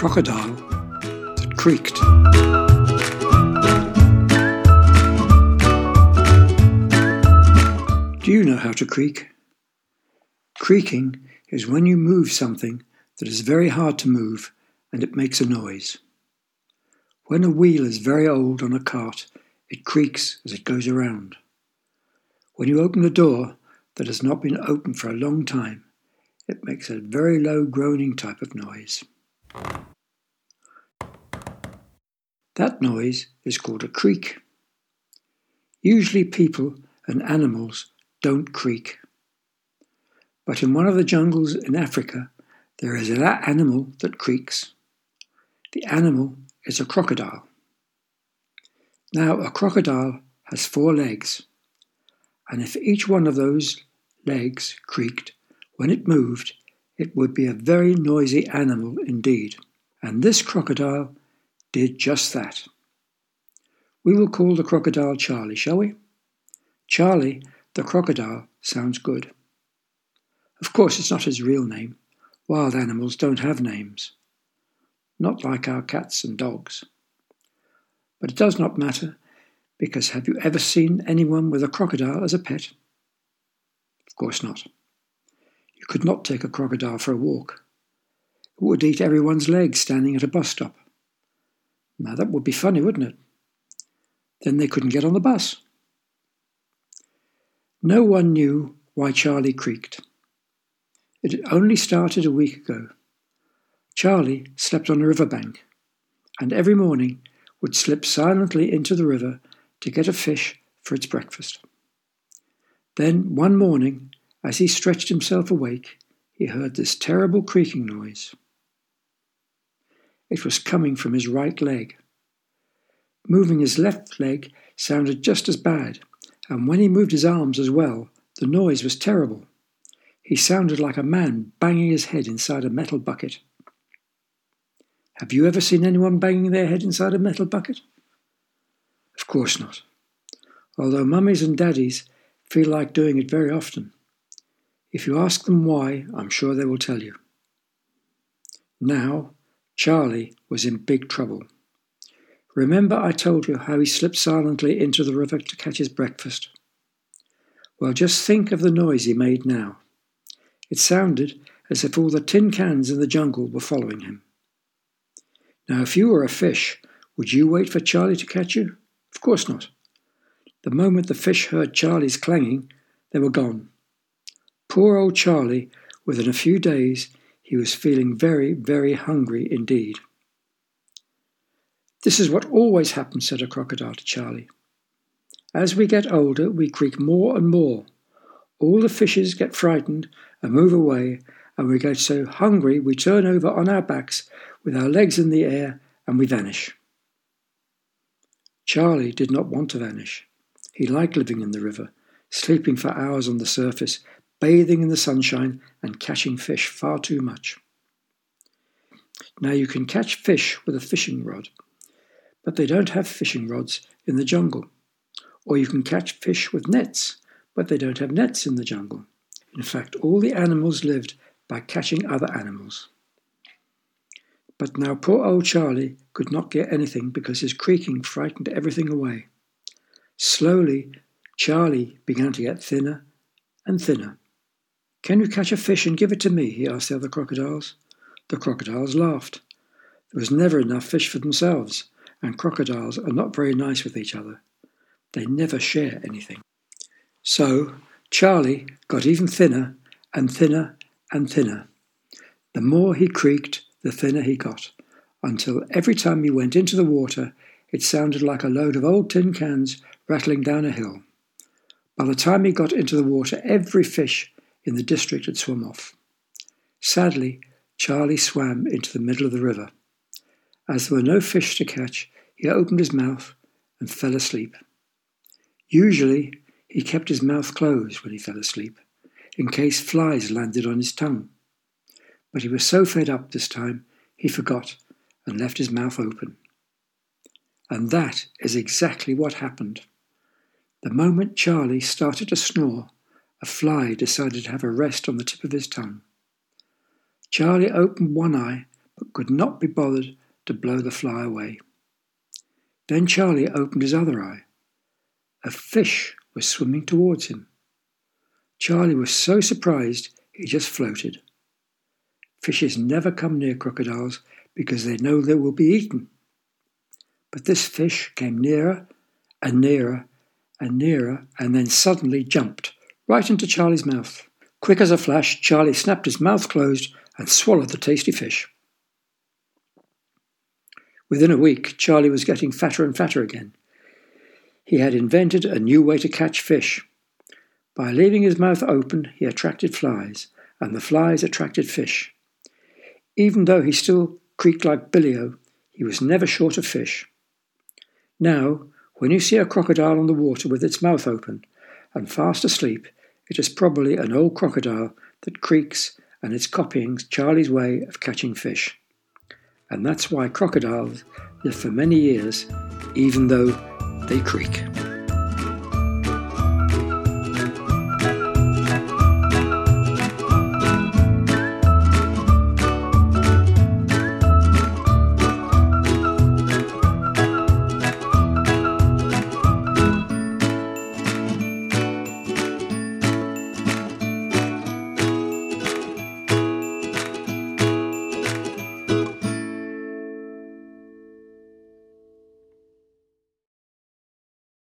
crocodile that creaked. Do you know how to creak? Creaking is when you move something that is very hard to move and it makes a noise. When a wheel is very old on a cart, it creaks as it goes around. When you open a door that has not been opened for a long time, it makes a very low groaning type of noise. That noise is called a creak. Usually people and animals don't creak. But in one of the jungles in Africa, there is an animal that creaks. The animal is a crocodile. Now, a crocodile has four legs, and if each one of those legs creaked when it moved, it would be a very noisy animal indeed. And this crocodile did just that. We will call the crocodile Charlie, shall we? Charlie, the crocodile, sounds good. Of course, it's not his real name. Wild animals don't have names. Not like our cats and dogs. But it does not matter, because have you ever seen anyone with a crocodile as a pet? Of course not. You could not take a crocodile for a walk. It would eat everyone's legs standing at a bus stop. Now that would be funny, wouldn't it? Then they couldn't get on the bus. No one knew why Charlie creaked. It had only started a week ago. Charlie slept on a riverbank, and every morning would slip silently into the river to get a fish for its breakfast. Then, one morning, as he stretched himself awake, he heard this terrible creaking noise. It was coming from his right leg. Moving his left leg sounded just as bad, and when he moved his arms as well, the noise was terrible. He sounded like a man banging his head inside a metal bucket. Have you ever seen anyone banging their head inside a metal bucket? Of course not. Although mummies and daddies feel like doing it very often. If you ask them why, I'm sure they will tell you. Now, Charlie was in big trouble. Remember, I told you how he slipped silently into the river to catch his breakfast? Well, just think of the noise he made now. It sounded as if all the tin cans in the jungle were following him. Now, if you were a fish, would you wait for Charlie to catch you? Of course not. The moment the fish heard Charlie's clanging, they were gone. Poor old Charlie, within a few days, he was feeling very, very hungry indeed. This is what always happens, said a crocodile to Charlie. As we get older, we creak more and more. All the fishes get frightened and move away, and we get so hungry we turn over on our backs with our legs in the air and we vanish. Charlie did not want to vanish. He liked living in the river, sleeping for hours on the surface, bathing in the sunshine, and catching fish far too much. Now you can catch fish with a fishing rod, but they don't have fishing rods in the jungle. Or you can catch fish with nets, but they don't have nets in the jungle. In fact, all the animals lived by catching other animals. But now poor old Charlie could not get anything because his creaking frightened everything away. Slowly, Charlie began to get thinner and thinner. Can you catch a fish and give it to me? he asked the other crocodiles. The crocodiles laughed. There was never enough fish for themselves, and crocodiles are not very nice with each other. They never share anything. So Charlie got even thinner and thinner and thinner. The more he creaked, the thinner he got, until every time he went into the water, it sounded like a load of old tin cans rattling down a hill. By the time he got into the water, every fish in the district had swum off. Sadly, Charlie swam into the middle of the river. As there were no fish to catch, he opened his mouth and fell asleep. Usually, he kept his mouth closed when he fell asleep, in case flies landed on his tongue. But he was so fed up this time, he forgot and left his mouth open. And that is exactly what happened. The moment Charlie started to snore, a fly decided to have a rest on the tip of his tongue. Charlie opened one eye, but could not be bothered to blow the fly away. Then Charlie opened his other eye. A fish was swimming towards him. Charlie was so surprised he just floated. Fishes never come near crocodiles because they know they will be eaten. But this fish came nearer and nearer and nearer and then suddenly jumped right into Charlie's mouth. Quick as a flash, Charlie snapped his mouth closed and swallowed the tasty fish. Within a week, Charlie was getting fatter and fatter again. He had invented a new way to catch fish. By leaving his mouth open, he attracted flies, and the flies attracted fish. Even though he still creaked like Billy-O, he was never short of fish. Now, when you see a crocodile on the water with its mouth open and fast asleep, it is probably an old crocodile that creaks and is copying Charlie's way of catching fish. And that's why crocodiles live for many years, even though they creak.